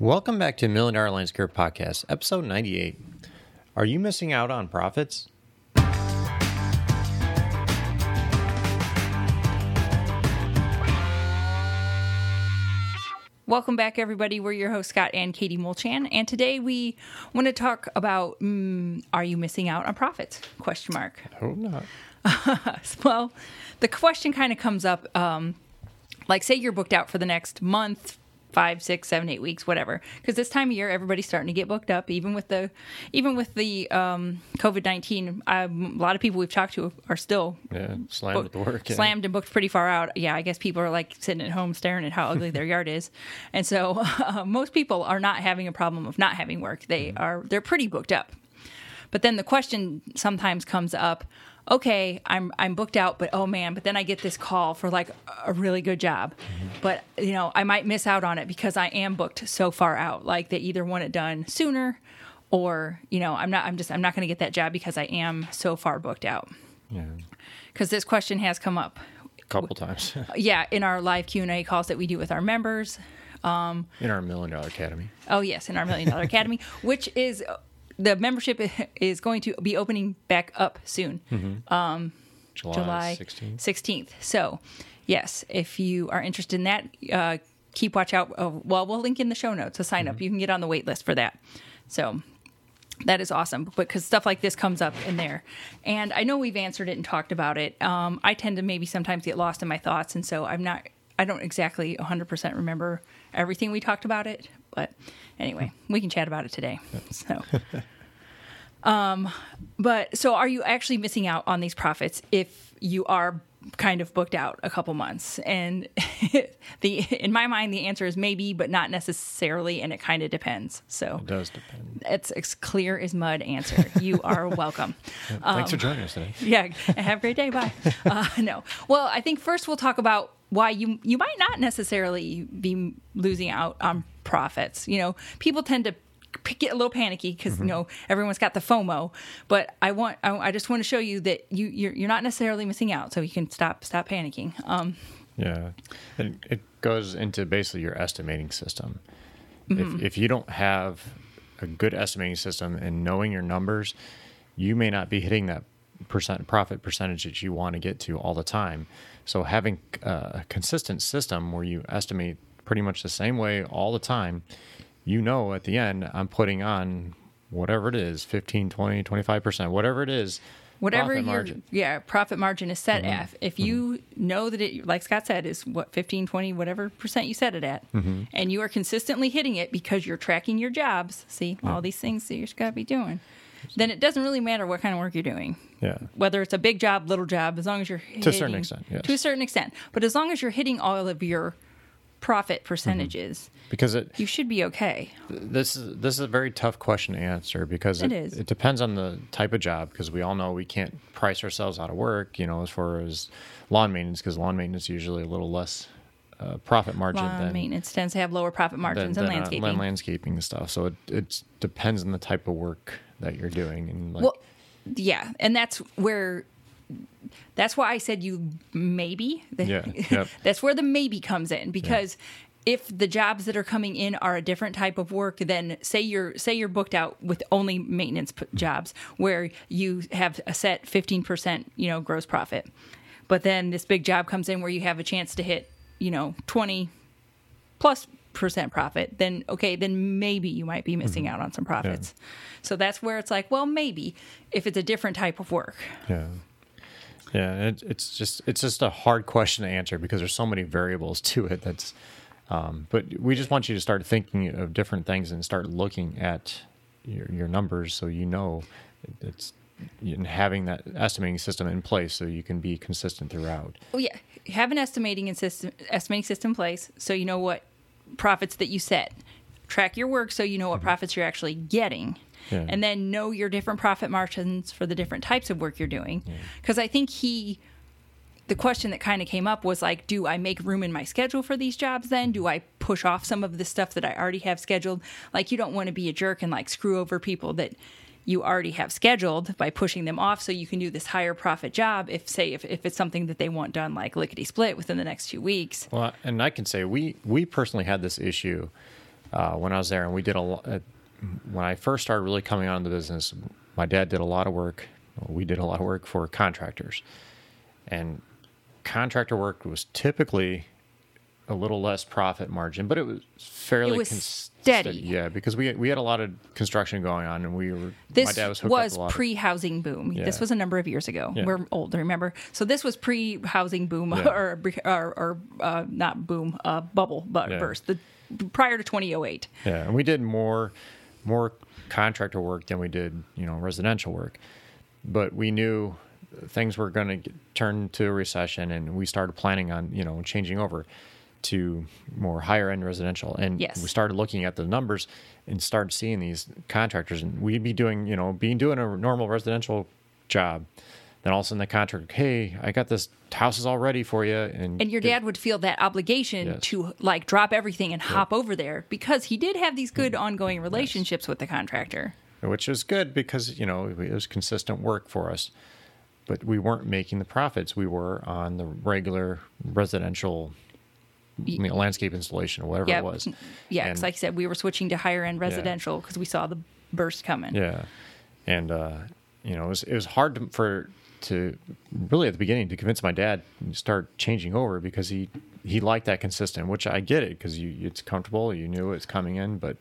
Welcome back to Million Dollar Landscaper Podcast, episode 98. Are you missing out on profits? Welcome back, everybody. We're your hosts, Scott and Katie Mulchan, and today we want to talk about: mm, Are you missing out on profits? Question mark. Hope not. well, the question kind of comes up. Um, like, say you're booked out for the next month, five, six, seven, eight weeks, whatever. Because this time of year, everybody's starting to get booked up. Even with the, even with the um, COVID nineteen, a lot of people we've talked to are still Yeah, slammed booked- at work. yeah. slammed and booked pretty far out. Yeah, I guess people are like sitting at home staring at how ugly their yard is, and so uh, most people are not having a problem of not having work. They are they're pretty booked up. But then the question sometimes comes up. Okay, I'm I'm booked out, but oh man, but then I get this call for like a really good job. But you know, I might miss out on it because I am booked so far out. Like they either want it done sooner or, you know, I'm not I'm just I'm not going to get that job because I am so far booked out. Yeah, Cuz this question has come up a couple times yeah in our live q&a calls that we do with our members Um, in our Million Dollar Academy. oh yes in our million dollar academy which is the membership is going to be opening back up soon. July, july 16th. 16th so yes if you are interested in that uh, keep watch out uh, well we'll link in the show notes to sign up. You can get on the wait list for that. So that is awesome because stuff like this comes up in there. And i know we've answered it and talked about it. Um, i tend to maybe sometimes get lost in my thoughts and so i'm not i don't exactly 100% remember everything we talked about it but anyway we can chat about it today so um, but so are you actually missing out on these profits if you are kind of booked out a couple months and the in my mind the answer is maybe but not necessarily and it kind of depends so It does depend. it's as clear as mud answer. You are welcome. Thanks for joining us today. Yeah, have a great day. Bye. Uh, no, well, I think first we'll talk about why you you might not necessarily be losing out on profits. You know, people tend to get a little panicky because you know everyone's got the FOMO. But I want I, I just want to show you that you you're, you're not necessarily missing out, so you can stop stop panicking. Um, Yeah, it, it goes into basically your estimating system. Mm-hmm. If if you don't have a good estimating system and knowing your numbers, you may not be hitting that percent profit percentage that you want to get to all the time. So having uh, a consistent system where you estimate pretty much the same way all the time, you know at the end I'm putting on whatever it is 15 20 25% whatever it is whatever profit your margin. yeah profit margin is set Mm-hmm. at. If you know that it like scott said is what 15 20 whatever percent you set it at. Mm-hmm. and you are consistently hitting it because you're tracking your jobs. See all these things that you're got to be doing. Then it doesn't really matter what kind of work you're doing. Yeah. Whether it's a big job little job as long as you're To a certain extent, yes. to a certain extent. But as long as you're hitting all of your profit Mm-hmm. percentages. Because it you should be okay. This is this is a very tough question to answer because It it, is. it depends on the type of job because we all know we can't price ourselves out of work you know as far as lawn maintenance because lawn maintenance is usually a little less uh, profit margin lawn than maintenance tends to have lower profit margins than, than, uh, landscaping. land- landscaping and stuff. So it it depends on the type of work that you're doing and like Well, yeah, and that's where that's why I said you maybe. Yeah, yep. that's where the maybe comes in because if the jobs that are coming in are a different type of work then say you're say you're booked out with only maintenance p- mm-hmm. jobs where you have a set 15% you know gross profit but then this big job comes in where you have a chance to hit you know 20 plus percent profit, then okay, then maybe you might be mm-hmm. missing out on some profits. So that's where it's like, well, maybe if it's a different type of work. Yeah. Yeah, it, it's just it's just a hard question to answer because there's so many variables to it. That's, um, but we just want you to start thinking of different things and start looking at your your numbers so you know it's and having that estimating system in place so you can be consistent throughout. Oh yeah, have an estimating and system estimating system in place so you know what profits that you set. Track your work so you know what profits you're actually getting. Yeah. And then know your different profit margins for the different types of work you're doing. Because I think he the question that kind of came up was like, do I make room in my schedule for these jobs then? Do I push off some of the stuff that I already have scheduled? Like, you don't want to be a jerk and like screw over people that you already have scheduled by pushing them off so you can do this higher profit job if, say, if, if it's something that they want done like lickety split within the next two weeks. Well, and I can say we we personally had this issue uh, when I was there, and we did a lot. Uh, when I first started really coming on the business, my dad did a lot of work. We did a lot of work for contractors, and contractor work was typically a little less profit margin, but it was fairly It was cons- steady. Yeah, because we we had a lot of construction going on, and we were. my This dad was, was, a pre-housing boom. This was a number of years ago. Yeah. We're old, remember? So this was pre-housing boom, Yeah. or or, or uh, not boom, uh, bubble, but Yeah. burst. The prior to 2008. Yeah, and we did more more contractor work than we did, you know, residential work. But we knew things were going to turn to a recession, and we started planning on, you know, changing over to more higher end residential. And Yes. we started looking at the numbers and started seeing these contractors, and we'd be doing, you know, being doing a normal residential job. Then all of a sudden, the contractor, hey, I got this house is all ready for you, and And your dad would feel that obligation Yes. to like drop everything and hop over there because he did have these good Mm-hmm. ongoing relationships with the contractor. which was good because you know it was consistent work for us but we weren't making the profits we were on the regular residential you know, landscape installation or whatever Yeah, it was Yeah, because like I said, we were switching to higher end residential because we saw the burst coming. yeah and uh you know it was, it was hard to, for to really at the beginning to convince my dad to start changing over because he he liked that consistent which i get it because you it's comfortable you knew it's coming in but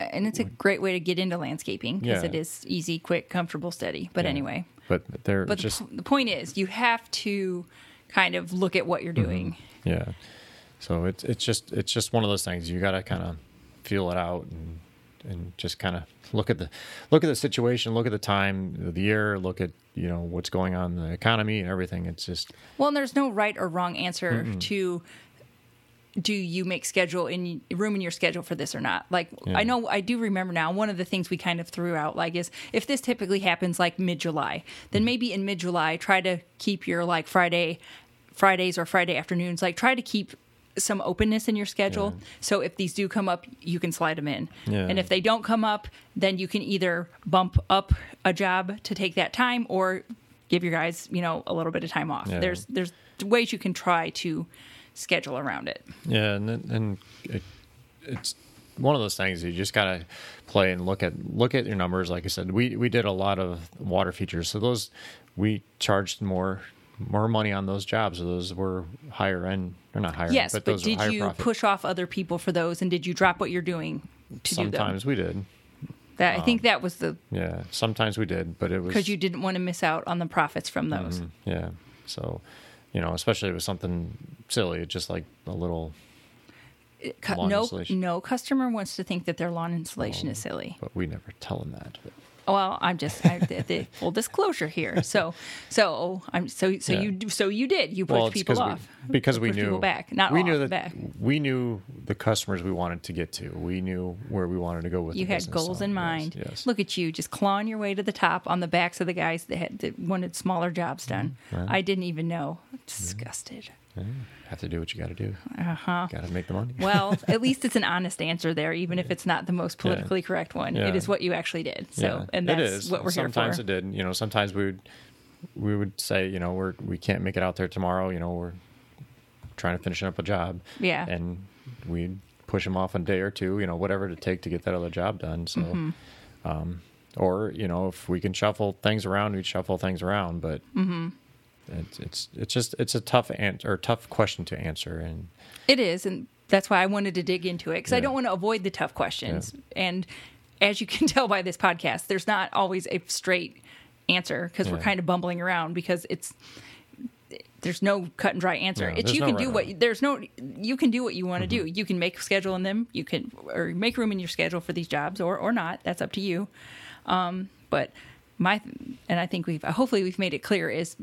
And it's a great way to get into landscaping because Yeah. it is easy, quick, comfortable, steady. But Yeah. anyway, but they're but just the, po- the point is, you have to kind of look at what you're Mm-hmm. doing. Yeah. So it's it's just it's just one of those things you got to kind of feel it out and and just kind of look at the look at the situation, look at the time of the year, look at you know what's going on in the economy and everything. It's just Well, and there's no right or wrong answer to do you make schedule in room in your schedule for this or not? Like i know i do remember now one of the things we kind of threw out like is if this typically happens like mid-july then mm-hmm. maybe in mid-july try to keep your like friday fridays or friday afternoons like try to keep some openness in your schedule so if these do come up you can slide them in Yeah. and if they don't come up then you can either bump up a job to take that time or give your guys you know a little bit of time off Yeah. there's there's ways you can try to schedule around it yeah, and then, and it, it's one of those things you just gotta play and look at look at your numbers. Like I said, we we did a lot of water features, so those we charged more more money on those jobs. Those were higher end, or not higher. yes end, but, those were did you profit. push off other people for those and did you drop what you're doing to do them Sometimes we did. that i think um, that was the Yeah, sometimes we did, but it was because you didn't want to miss out on the profits from those mm-hmm, Yeah, so you know, especially was something silly, just like a little. Cu- no installation. no customer wants to think that their lawn installation is silly But we never tell them that. But Well, I'm just I, the, the full disclosure here. So, so I'm so so Yeah. you so you did you pushed people people 'cause we- off because we knew back, not we off, knew that back. we knew the customers we wanted to get to. We knew where we wanted to go with. You had business, goals so, in mind. Yes. Look at you, just clawing your way to the top on the backs of the guys that, had, that wanted smaller jobs done. Mm-hmm. Right. I didn't even know. Mm-hmm. Disgusted. Yeah, have to do what you got to do. Uh huh. Got to make the money. Well, at least it's an honest answer there, even if it's not the most politically correct one. Yeah. It is what you actually did. So, yeah, and that's is. what we're sometimes here for. Sometimes it did. You know, sometimes we would we would say, you know, we're we can't make it out there tomorrow. You know, we're trying to finish up a job. Yeah. and we'd push them off a day or two. You know, whatever it take to get that other job done. So, Mm-hmm. um, or you know, if we can shuffle things around, we'd shuffle things around. But Mm-hmm. It's it's it's just it's a tough answer or tough question to answer, and It is, and that's why I wanted to dig into it because I don't want to avoid the tough questions. And as you can tell by this podcast, there's not always a straight answer because we're kind of bumbling around because it's there's no cut and dry answer. Yeah, it's you no can right do what. Mm-hmm. there's no you can do what you want to do. You can make a schedule in them. You can or make room in your schedule for these jobs or or not. That's up to you. Um, but my and I think we've hopefully we've made it clear is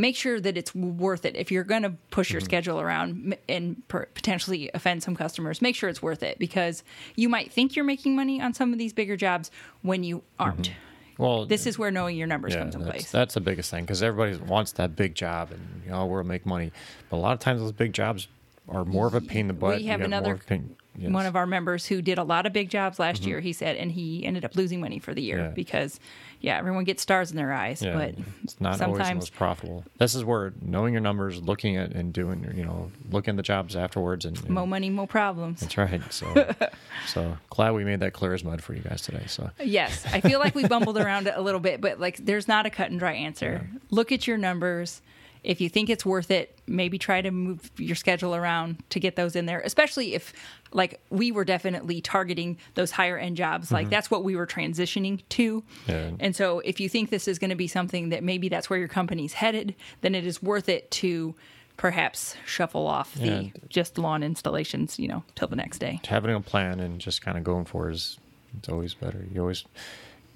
make sure that it's worth it. If you're going to push Mm-hmm. your schedule around and per- potentially offend some customers, make sure it's worth it because you might think you're making money on some of these bigger jobs when you aren't. well, This is where knowing your numbers Mm-hmm. yeah, comes in that's, place. that's the biggest thing because everybody wants that big job and you know we'll make money, but a lot of times those big jobs are more of a pain in the butt. We have You another- more, pain, Yes. one of our members who did a lot of big jobs last mm-hmm. year. He said, and he ended up losing money for the year Yeah. because, yeah, everyone gets stars in their eyes, Yeah, but it's not always the sometimes most profitable. This is where knowing your numbers, looking at and doing, you know, looking at the jobs afterwards, and, and more money, more problems. that's right. So, so glad we made that clear as mud for you guys today. So, Yes, I feel like we bumbled around it a little bit, but like there's not a cut and dry answer. Look at your numbers. If you think it's worth it, maybe try to move your schedule around to get those in there, especially if like we were definitely targeting those higher end jobs. Like mm-hmm. that's what we were transitioning to. Yeah. And so if you think this is going to be something that maybe that's where your company's headed, then it is worth it to perhaps shuffle off the Yeah. just lawn installations, you know, till the next day. having a plan and just kind of going for is it's always better. You always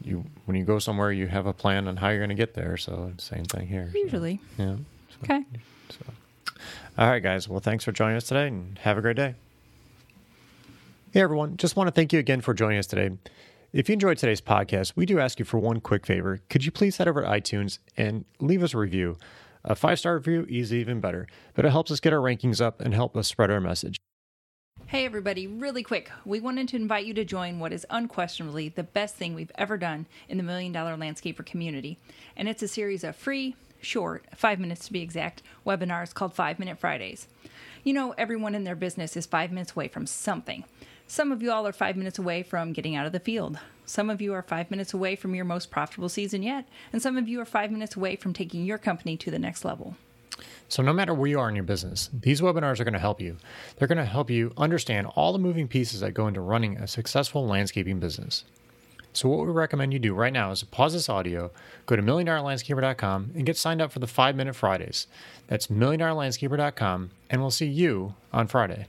you when you go somewhere, you have a plan on how you're going to get there. So, same thing here. So, Usually. yeah. So- Okay. All right, guys. Well, thanks for joining us today and have a great day. Hey, everyone. Just want to thank you again for joining us today. If you enjoyed today's podcast, we do ask you for one quick favor. Could you please head over to iTunes and leave us a review? A five star review is even better, but it helps us get our rankings up and help us spread our message. Hey, everybody, really quick. We wanted to invite you to join what is unquestionably the best thing we've ever done in the Million Dollar Landscaper community. And it's a series of free, short, five minutes to be exact, webinars called Five Minute Fridays. You know, everyone in their business is five minutes away from something. Some of you all are five minutes away from getting out of the field. Some of you are five minutes away from your most profitable season yet. And some of you are five minutes away from taking your company to the next level. So, no matter where you are in your business, these webinars are going to help you. They're going to help you understand all the moving pieces that go into running a successful landscaping business. So, what we recommend you do right now is pause this audio, go to milliondollarlandscaper.com, and get signed up for the five minute Fridays. That's milliondollarlandscaper.com, and we'll see you on Friday.